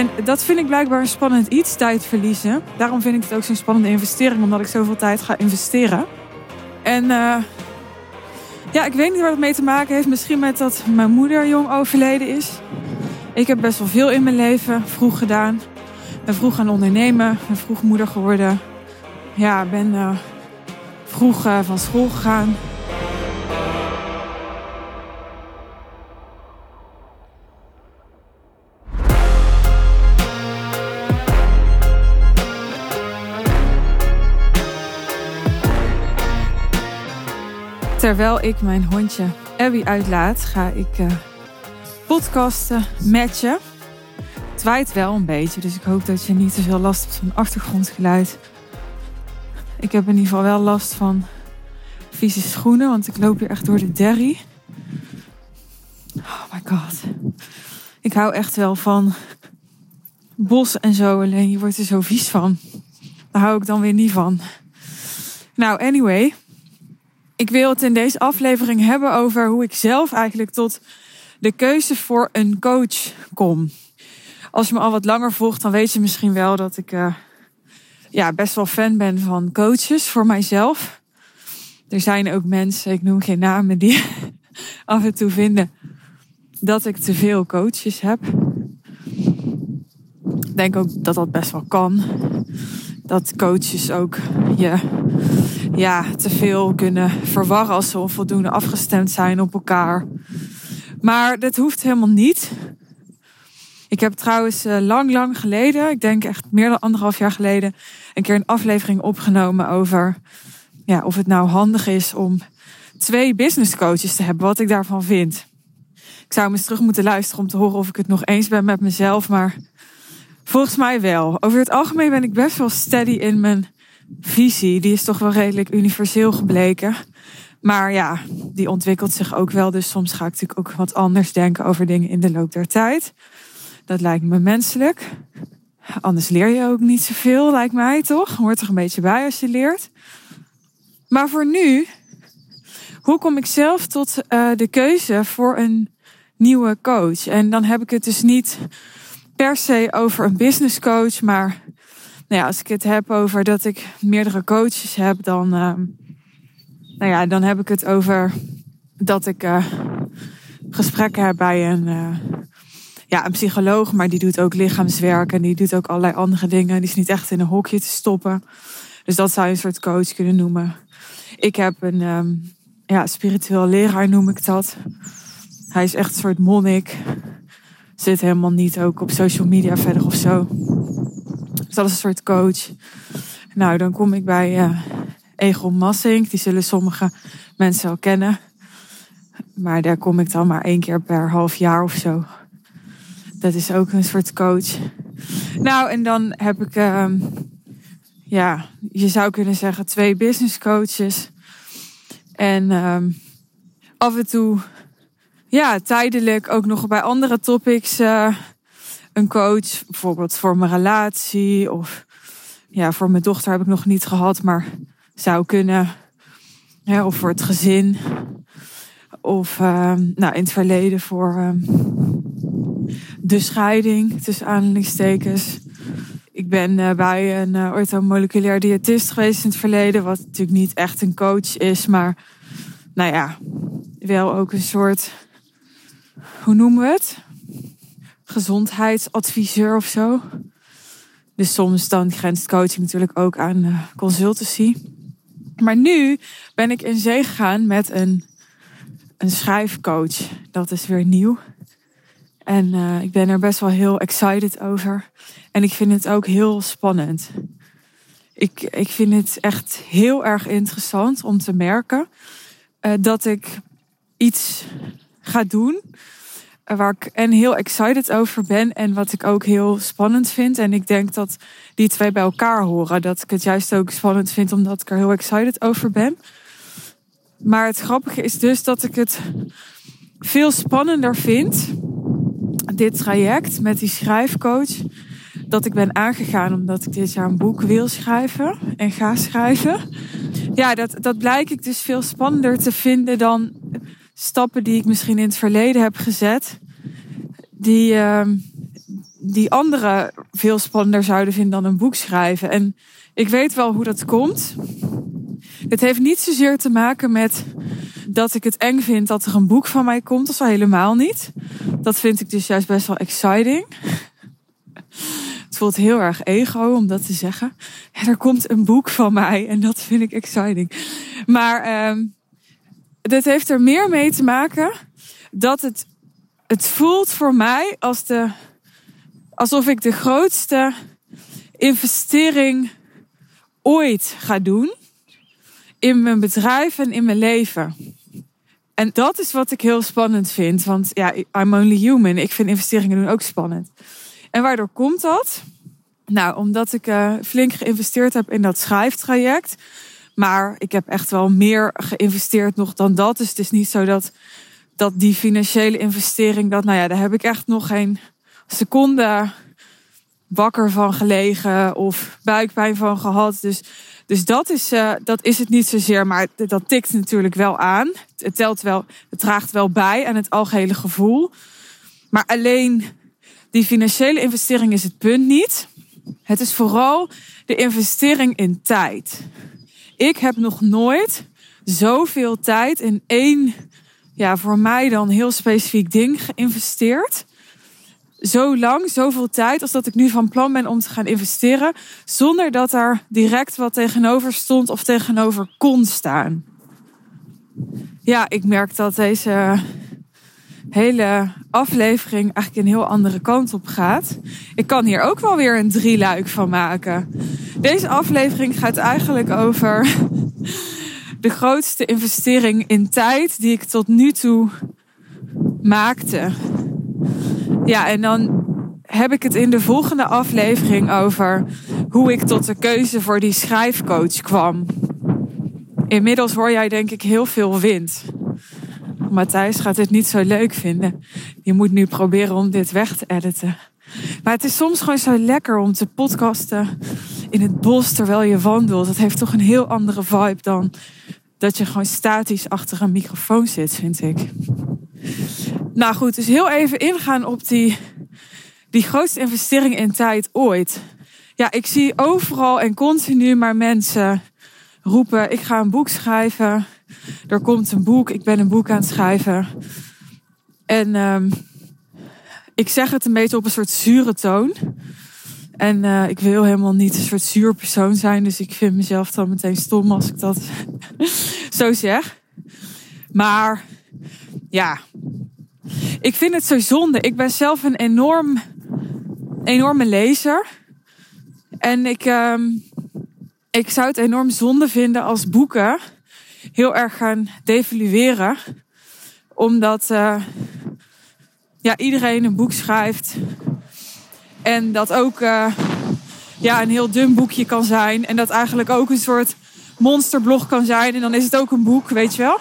En dat vind ik blijkbaar een spannend iets, tijd verliezen. Daarom vind ik het ook zo'n spannende investering, omdat ik zoveel tijd ga investeren. En uh, ja, ik weet niet waar het mee te maken heeft. Misschien met dat mijn moeder jong overleden is. Ik heb best wel veel in mijn leven vroeg gedaan. Ben vroeg gaan ondernemen, ben vroeg moeder geworden. Ja, ben uh, vroeg uh, van school gegaan. Terwijl ik mijn hondje Abby uitlaat, ga ik uh, podcasten met je. Het waait wel een beetje, dus ik hoop dat je niet te veel last hebt van achtergrondgeluid. Ik heb in ieder geval wel last van vieze schoenen, want ik loop hier echt door de derry. Oh my god. Ik hou echt wel van bos en zo, alleen je wordt er zo vies van. Daar hou ik dan weer niet van. Nou, anyway. Ik wil het in deze aflevering hebben over hoe ik zelf eigenlijk tot de keuze voor een coach kom. Als je me al wat langer volgt, dan weet je misschien wel dat ik uh, ja, best wel fan ben van coaches voor mijzelf. Er zijn ook mensen, ik noem geen namen, die af en toe vinden dat ik te veel coaches heb. Ik denk ook dat dat best wel kan. Dat coaches ook je ja, te veel kunnen verwarren als ze onvoldoende afgestemd zijn op elkaar. Maar dat hoeft helemaal niet. Ik heb trouwens uh, lang, lang geleden, ik denk echt meer dan anderhalf jaar geleden, een keer een aflevering opgenomen over ja, of het nou handig is om twee business coaches te hebben, wat ik daarvan vind. Ik zou eens terug moeten luisteren om te horen of ik het nog eens ben met mezelf, maar volgens mij wel. Over het algemeen ben ik best wel steady in mijn visie, die is toch wel redelijk universeel gebleken. Maar ja, die ontwikkelt zich ook wel. Dus soms ga ik natuurlijk ook wat anders denken over dingen in de loop der tijd. Dat lijkt me menselijk. Anders leer je ook niet zoveel, lijkt mij toch? Hoort er een beetje bij als je leert. Maar voor nu, hoe kom ik zelf tot uh, de keuze voor een nieuwe coach? En dan heb ik het dus niet per se over een business coach, maar nou ja, als ik het heb over dat ik meerdere coaches heb, dan, uh, nou ja, dan heb ik het over dat ik uh, gesprekken heb bij een, uh, ja, een psycholoog, maar die doet ook lichaamswerk en die doet ook allerlei andere dingen. Die is niet echt in een hokje te stoppen. Dus dat zou je een soort coach kunnen noemen. Ik heb een um, ja, spiritueel leraar, noem ik dat. Hij is echt een soort monnik. Zit helemaal niet ook op social media verder of zo. Dus dat is een soort coach. Nou, dan kom ik bij uh, Egon Massink. Die zullen sommige mensen wel kennen. Maar daar kom ik dan maar één keer per half jaar of zo. Dat is ook een soort coach. Nou, en dan heb ik, uh, ja, je zou kunnen zeggen twee business coaches. En uh, af en toe, ja, tijdelijk ook nog bij andere topics uh, een coach, bijvoorbeeld voor mijn relatie of ja, voor mijn dochter heb ik nog niet gehad, maar zou kunnen. Ja, of voor het gezin. Of uh, nou, in het verleden voor uh, de scheiding, tussen aanhalingstekens. Ik ben uh, bij een uh, orthomoleculair diëtist geweest in het verleden, wat natuurlijk niet echt een coach is, maar nou ja, wel ook een soort, hoe noemen we het? Gezondheidsadviseur of zo. Dus soms dan grenst coaching natuurlijk ook aan uh, consultancy. Maar nu ben ik in zee gegaan met een, een schrijfcoach. Dat is weer nieuw. En uh, ik ben er best wel heel excited over. En ik vind het ook heel spannend. Ik, ik vind het echt heel erg interessant om te merken uh, dat ik iets ga doen waar ik en heel excited over ben en wat ik ook heel spannend vind. En ik denk dat die twee bij elkaar horen. Dat ik het juist ook spannend vind omdat ik er heel excited over ben. Maar het grappige is dus dat ik het veel spannender vind, dit traject met die schrijfcoach, dat ik ben aangegaan omdat ik dit jaar een boek wil schrijven en ga schrijven. Ja, dat, dat blijk ik dus veel spannender te vinden dan stappen die ik misschien in het verleden heb gezet, die, uh, die anderen veel spannender zouden vinden dan een boek schrijven. En ik weet wel hoe dat komt. Het heeft niet zozeer te maken met dat ik het eng vind dat er een boek van mij komt. Dat is helemaal niet. Dat vind ik dus juist best wel exciting. Het voelt heel erg ego om dat te zeggen. er komt een boek van mij en dat vind ik exciting. Maar um, dit heeft er meer mee te maken dat het, het voelt voor mij als de, alsof ik de grootste investering ooit ga doen in mijn bedrijf en in mijn leven. En dat is wat ik heel spannend vind. Want ja, I'm only human. Ik vind investeringen doen ook spannend. En waardoor komt dat? Nou, omdat ik uh, flink geïnvesteerd heb in dat schrijftraject. Maar ik heb echt wel meer geïnvesteerd nog dan dat. Dus het is niet zo dat, dat die financiële investering, dat, nou ja, daar heb ik echt nog geen seconde wakker van gelegen of buikpijn van gehad. Dus, dus dat, is, uh, dat is het niet zozeer, maar dat tikt natuurlijk wel aan. Het telt wel, het draagt wel bij aan het algehele gevoel. Maar alleen die financiële investering is het punt niet. Het is vooral de investering in tijd. Ik heb nog nooit zoveel tijd in één, ja, voor mij dan heel specifiek ding geïnvesteerd. Zo lang, zoveel tijd als dat ik nu van plan ben om te gaan investeren, zonder dat er direct wat tegenover stond of tegenover kon staan. Ja, ik merk dat deze hele aflevering eigenlijk een heel andere kant op gaat. Ik kan hier ook wel weer een drieluik van maken. Deze aflevering gaat eigenlijk over de grootste investering in tijd die ik tot nu toe maakte. Ja, en dan heb ik het in de volgende aflevering over hoe ik tot de keuze voor die schrijfcoach kwam. Inmiddels hoor jij denk ik heel veel wind. Matthijs gaat het niet zo leuk vinden. Je moet nu proberen om dit weg te editen. Maar het is soms gewoon zo lekker om te podcasten in het bos terwijl je wandelt. Dat heeft toch een heel andere vibe dan dat je gewoon statisch achter een microfoon zit, vind ik. Nou goed, dus heel even ingaan op die, die grootste investering in tijd ooit. Ja, ik zie overal en continu maar mensen roepen: ik ga een boek schrijven. Er komt een boek, ik ben een boek aan het schrijven. En um, ik zeg het een beetje op een soort zure toon. En uh, ik wil helemaal niet een soort zuur persoon zijn. Dus ik vind mezelf dan meteen stom als ik dat zo zeg. Maar ja, ik vind het zo zonde. Ik ben zelf een enorm, enorme lezer. En ik, um, ik zou het enorm zonde vinden als boeken heel erg gaan devalueren. Omdat uh, ja, iedereen een boek schrijft. En dat ook uh, ja, een heel dun boekje kan zijn. En dat eigenlijk ook een soort monsterblog kan zijn. En dan is het ook een boek, weet je wel.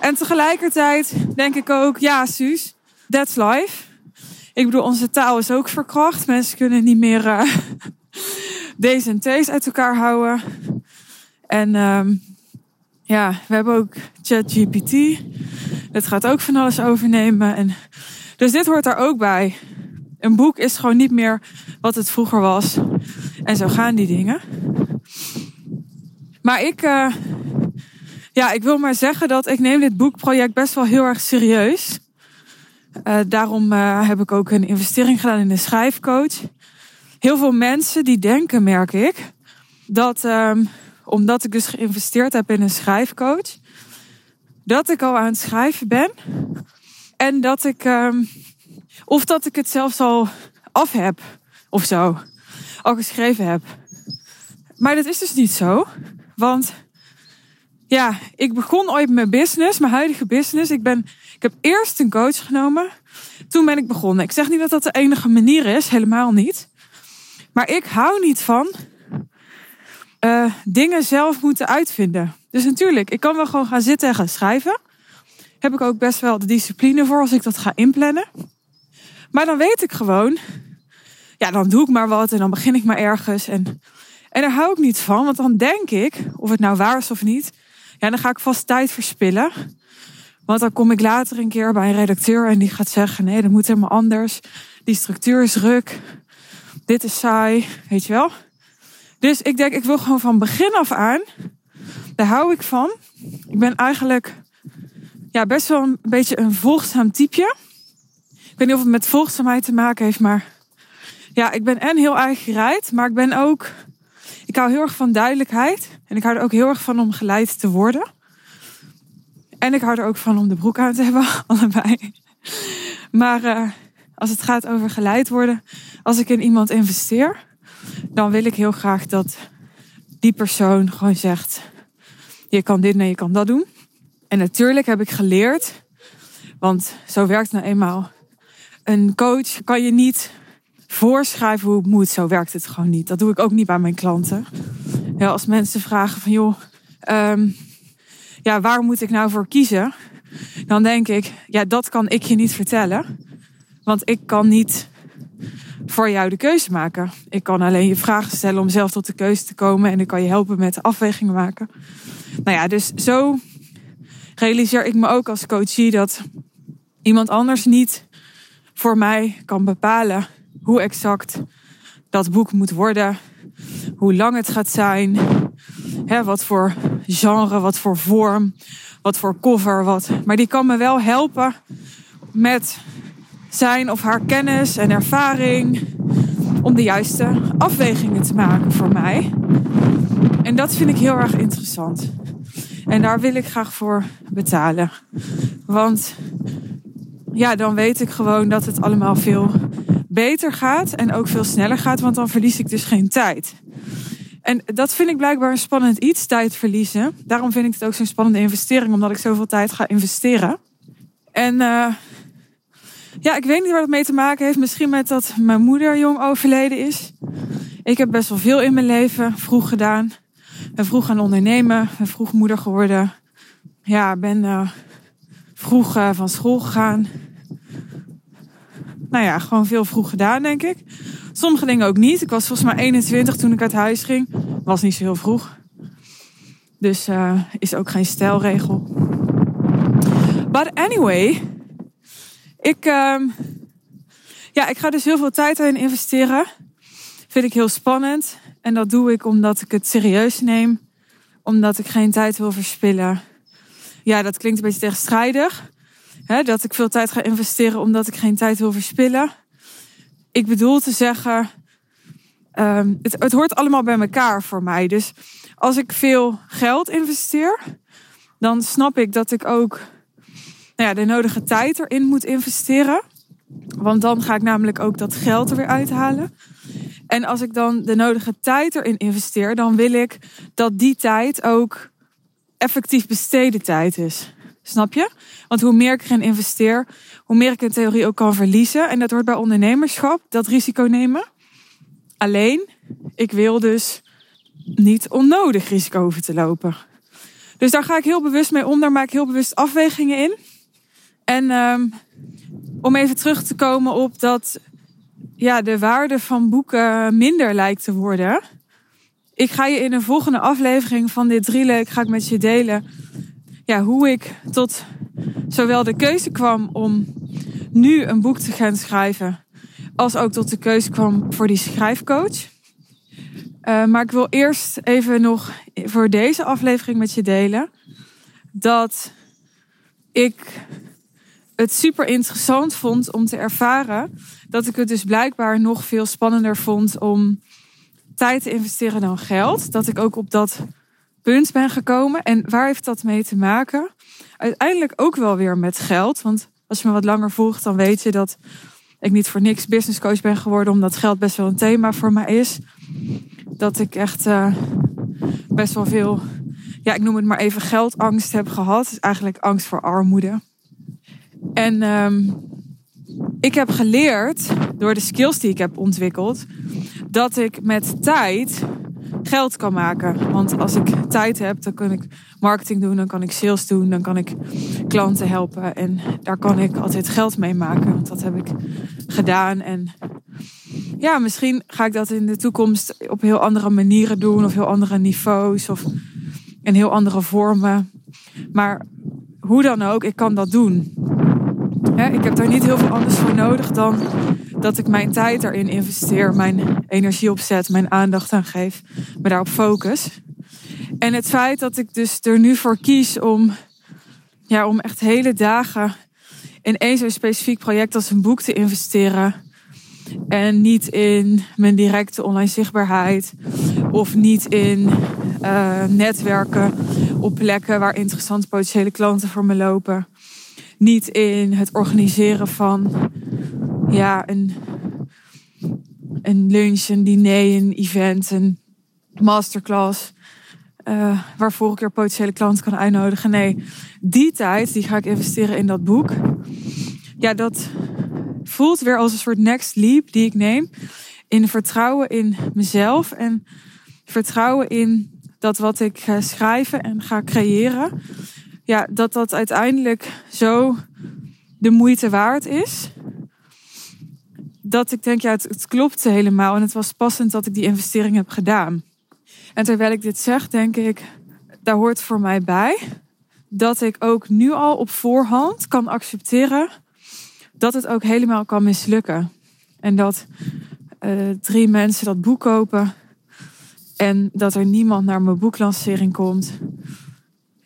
En tegelijkertijd denk ik ook, ja, Suus, that's life. Ik bedoel, onze taal is ook verkracht. Mensen kunnen niet meer uh, deze en T's uit elkaar houden. En um, ja, we hebben ook ChatGPT. Dat gaat ook van alles overnemen. En dus dit hoort er ook bij. Een boek is gewoon niet meer wat het vroeger was. En zo gaan die dingen. Maar ik, uh, ja, ik wil maar zeggen dat ik neem dit boekproject best wel heel erg serieus. Uh, daarom uh, heb ik ook een investering gedaan in een schrijfcoach. Heel veel mensen die denken, merk ik, dat um, omdat ik dus geïnvesteerd heb in een schrijfcoach, dat ik al aan het schrijven ben. En dat ik, um, of dat ik het zelfs al af heb of zo, al geschreven heb. Maar dat is dus niet zo, want ja, ik begon ooit mijn business, mijn huidige business. Ik, ben, ik heb eerst een coach genomen, toen ben ik begonnen. Ik zeg niet dat dat de enige manier is, helemaal niet. Maar ik hou niet van uh, dingen zelf moeten uitvinden. Dus natuurlijk, ik kan wel gewoon gaan zitten en gaan schrijven. Heb ik ook best wel de discipline voor als ik dat ga inplannen. Maar dan weet ik gewoon, ja, dan doe ik maar wat en dan begin ik maar ergens. En, en daar hou ik niet van, want dan denk ik, of het nou waar is of niet, ja, dan ga ik vast tijd verspillen. Want dan kom ik later een keer bij een redacteur en die gaat zeggen: nee, dat moet helemaal anders. Die structuur is ruk. Dit is saai, weet je wel. Dus ik denk, ik wil gewoon van begin af aan. Daar hou ik van. Ik ben eigenlijk ja, best wel een beetje een volgzaam typeje. Ik weet niet of het met volgzaamheid te maken heeft, maar ja, ik ben en heel eigen gereid, maar ik ben ook, ik hou heel erg van duidelijkheid en ik hou er ook heel erg van om geleid te worden. En ik hou er ook van om de broek aan te hebben, allebei. Maar uh, als het gaat over geleid worden, als ik in iemand investeer, dan wil ik heel graag dat die persoon gewoon zegt: je kan dit en je kan dat doen. En natuurlijk heb ik geleerd, want zo werkt nou eenmaal. Een coach kan je niet voorschrijven hoe het moet. Zo werkt het gewoon niet. Dat doe ik ook niet bij mijn klanten. Ja, als mensen vragen van joh, um, ja, waar moet ik nou voor kiezen? Dan denk ik, ja, dat kan ik je niet vertellen. Want ik kan niet voor jou de keuze maken. Ik kan alleen je vragen stellen om zelf tot de keuze te komen. En ik kan je helpen met afwegingen maken. Nou ja, dus zo realiseer ik me ook als coachie dat iemand anders niet voor mij kan bepalen hoe exact dat boek moet worden, hoe lang het gaat zijn, hè, wat voor genre, wat voor vorm, wat voor cover, wat. Maar die kan me wel helpen met zijn of haar kennis en ervaring om de juiste afwegingen te maken voor mij. En dat vind ik heel erg interessant. En daar wil ik graag voor betalen. Want ja, dan weet ik gewoon dat het allemaal veel beter gaat en ook veel sneller gaat, want dan verlies ik dus geen tijd. En dat vind ik blijkbaar een spannend iets, tijd verliezen. Daarom vind ik het ook zo'n spannende investering, omdat ik zoveel tijd ga investeren. En uh, ja, ik weet niet waar dat mee te maken heeft. Misschien met dat mijn moeder jong overleden is. Ik heb best wel veel in mijn leven vroeg gedaan. Ben vroeg gaan ondernemen, ben vroeg moeder geworden. Ja, ben uh, vroeg uh, van school gegaan nou ja, gewoon veel vroeg gedaan, denk ik. Sommige dingen ook niet. Ik was volgens mij 21 toen ik uit huis ging. Was niet zo heel vroeg. Dus uh, is ook geen stijlregel. But anyway, ik, uh, ja, ik ga dus heel veel tijd erin investeren. Vind ik heel spannend. En dat doe ik omdat ik het serieus neem. Omdat ik geen tijd wil verspillen. Ja, dat klinkt een beetje tegenstrijdig dat ik veel tijd ga investeren omdat ik geen tijd wil verspillen. Ik bedoel te zeggen, um, het, het hoort allemaal bij elkaar voor mij. Dus als ik veel geld investeer, dan snap ik dat ik ook nou ja, de nodige tijd erin moet investeren. Want dan ga ik namelijk ook dat geld er weer uithalen. En als ik dan de nodige tijd erin investeer, dan wil ik dat die tijd ook effectief besteden tijd is. Snap je? Want hoe meer ik erin investeer, hoe meer ik in theorie ook kan verliezen. En dat hoort bij ondernemerschap, dat risico nemen. Alleen, ik wil dus niet onnodig risico hoeven te lopen. Dus daar ga ik heel bewust mee om. Daar maak ik heel bewust afwegingen in. En um, om even terug te komen op dat ja, de waarde van boeken minder lijkt te worden. Ik ga je in een volgende aflevering van dit drieluik ga ik met je delen ja, hoe ik tot zowel de keuze kwam om nu een boek te gaan schrijven, als ook tot de keuze kwam voor die schrijfcoach. Uh, maar ik wil eerst even nog voor deze aflevering met je delen dat ik het super interessant vond om te ervaren dat ik het dus blijkbaar nog veel spannender vond om tijd te investeren dan geld. Dat ik ook op dat punt ben gekomen. En waar heeft dat mee te maken? Uiteindelijk ook wel weer met geld. Want als je me wat langer volgt, dan weet je dat ik niet voor niks business coach ben geworden, omdat geld best wel een thema voor mij is. Dat ik echt uh, best wel veel, ja, ik noem het maar even geldangst heb gehad. Dus eigenlijk angst voor armoede. En um, ik heb geleerd door de skills die ik heb ontwikkeld, dat ik met tijd geld kan maken. Want als ik tijd heb, dan kan ik marketing doen, dan kan ik sales doen, dan kan ik klanten helpen. En daar kan ik altijd geld mee maken. Want dat heb ik gedaan. En ja, misschien ga ik dat in de toekomst op heel andere manieren doen, of heel andere niveaus, of in heel andere vormen. Maar hoe dan ook, ik kan dat doen. Ik heb daar niet heel veel anders voor nodig dan dat ik mijn tijd erin investeer, mijn energie opzet, mijn aandacht aan geef, me daarop focus. En het feit dat ik dus er nu voor kies om, ja, om echt hele dagen in één zo'n specifiek project als een boek te investeren. En niet in mijn directe online zichtbaarheid. Of niet in uh, netwerken op plekken waar interessante potentiële klanten voor me lopen. Niet in het organiseren van ja, een, een lunch, een diner, een event, een masterclass. Uh, waarvoor ik er potentiële klanten kan uitnodigen. Nee, die tijd die ga ik investeren in dat boek. Ja, dat voelt weer als een soort next leap die ik neem. In vertrouwen in mezelf en vertrouwen in dat wat ik ga schrijven en ga creëren. Ja, dat dat uiteindelijk zo de moeite waard is. Dat ik denk, ja, het, het klopt helemaal. En het was passend dat ik die investering heb gedaan. En terwijl ik dit zeg, denk ik, daar hoort voor mij bij dat ik ook nu al op voorhand kan accepteren dat het ook helemaal kan mislukken. En dat uh, drie mensen dat boek kopen en dat er niemand naar mijn boeklancering komt.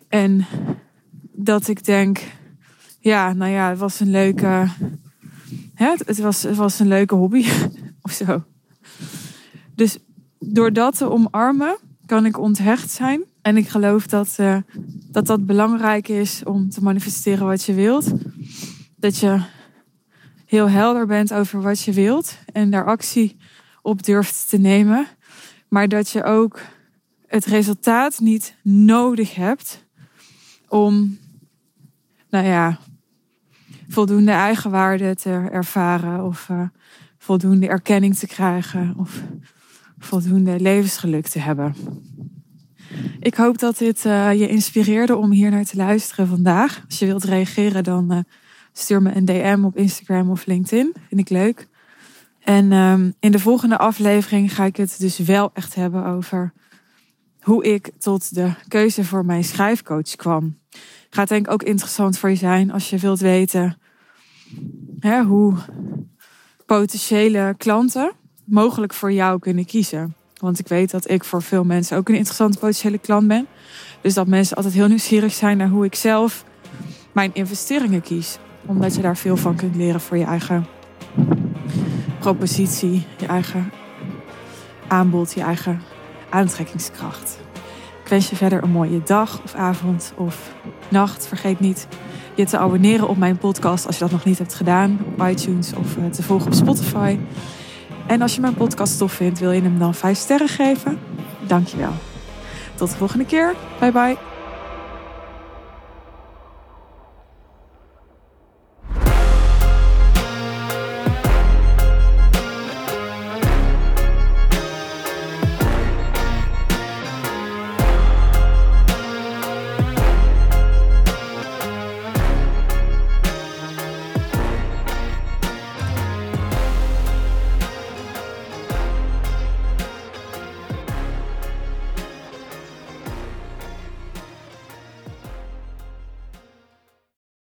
En dat ik denk, ja, nou ja, het was een leuke, hè, het, was, het was een leuke hobby of zo. Dus door dat te omarmen, kan ik onthecht zijn. En ik geloof dat, uh, dat dat belangrijk is om te manifesteren wat je wilt. Dat je heel helder bent over wat je wilt en daar actie op durft te nemen. Maar dat je ook het resultaat niet nodig hebt om, nou ja, voldoende eigenwaarde te ervaren of uh, voldoende erkenning te krijgen of voldoende levensgeluk te hebben. Ik hoop dat dit uh, je inspireerde om hier naar te luisteren vandaag. Als je wilt reageren, dan uh, stuur me een DM op Instagram of LinkedIn. Vind ik leuk. En um, in de volgende aflevering ga ik het dus wel echt hebben over hoe ik tot de keuze voor mijn schrijfcoach kwam. Gaat denk ik ook interessant voor je zijn als je wilt weten hè, hoe potentiële klanten mogelijk voor jou kunnen kiezen. Want ik weet dat ik voor veel mensen ook een interessante potentiële klant ben. Dus dat mensen altijd heel nieuwsgierig zijn naar hoe ik zelf mijn investeringen kies. Omdat je daar veel van kunt leren voor je eigen propositie, je eigen aanbod, je eigen aantrekkingskracht. Wens je verder een mooie dag of avond of nacht. Vergeet niet je te abonneren op mijn podcast als je dat nog niet hebt gedaan op iTunes of eh, te volgen op Spotify. En als je mijn podcast tof vindt, wil je hem dan 5 sterren geven? Dankjewel. Tot de volgende keer. Bye bye.